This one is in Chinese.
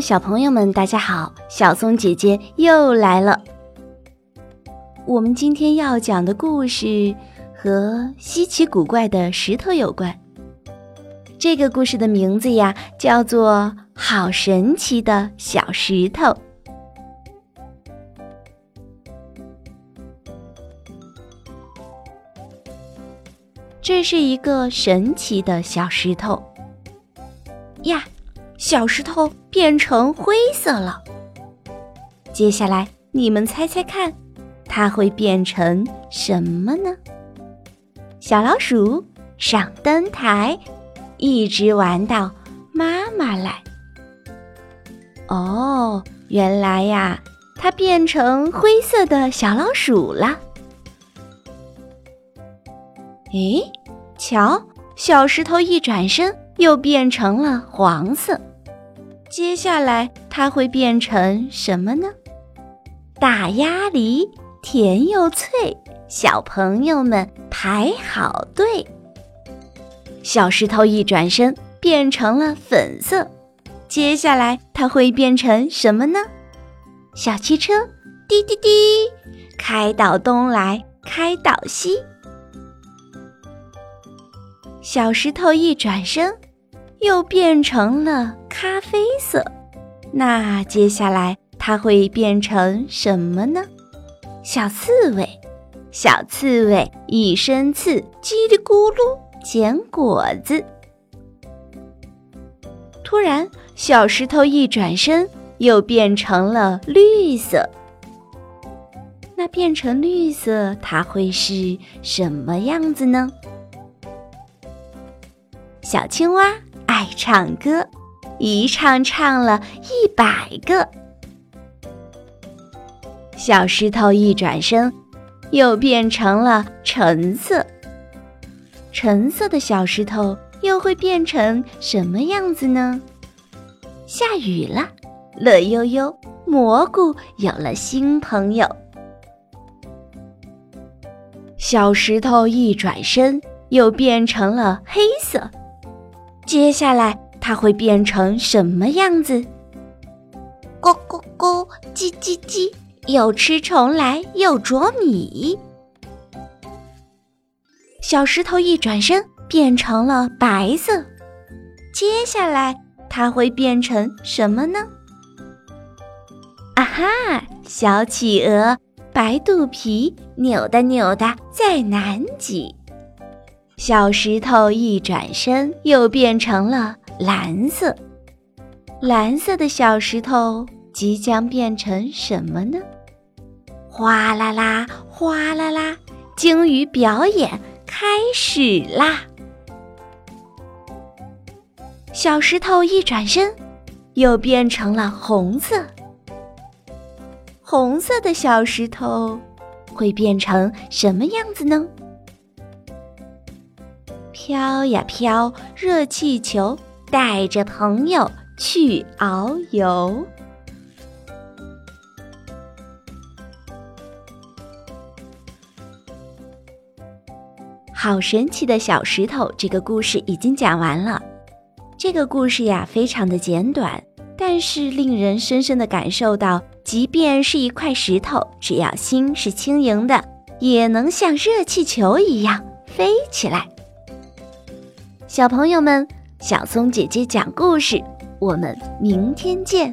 小朋友们，大家好！小松姐姐又来了。我们今天要讲的故事和稀奇古怪的石头有关。这个故事的名字呀，叫做《好神奇的小石头》。这是一个神奇的小石头呀！小石头变成灰色了。接下来，你们猜猜看，它会变成什么呢？小老鼠上灯台，一直玩到妈妈来。哦，原来呀，它变成灰色的小老鼠了。诶，瞧，小石头一转身，又变成了黄色。接下来它会变成什么呢？大鸭梨，甜又脆，小朋友们排好队。小石头一转身变成了粉色，接下来它会变成什么呢？小汽车，滴滴滴，开到东来，开到西。小石头一转身，又变成了。咖啡色，那接下来它会变成什么呢？小刺猬，小刺猬一身刺，叽里咕噜捡果子。突然，小石头一转身，又变成了绿色。那变成绿色，它会是什么样子呢？小青蛙爱唱歌。一唱唱了一百个，小石头一转身，又变成了橙色。橙色的小石头又会变成什么样子呢？下雨了，乐悠悠，蘑菇有了新朋友。小石头一转身，又变成了黑色。接下来。它会变成什么样子？咕咕咕，叽叽叽，又吃虫来又啄米。小石头一转身变成了白色，接下来它会变成什么呢？啊哈，小企鹅，白肚皮，扭哒扭哒在南极。小石头一转身又变成了。蓝色，蓝色的小石头即将变成什么呢？哗啦啦，哗啦啦，鲸鱼表演开始啦！小石头一转身，又变成了红色。红色的小石头会变成什么样子呢？飘呀飘，热气球。带着朋友去遨游，好神奇的小石头！这个故事已经讲完了。这个故事呀，非常的简短，但是令人深深的感受到，即便是一块石头，只要心是轻盈的，也能像热气球一样飞起来。小朋友们。小松姐姐讲故事，我们明天见。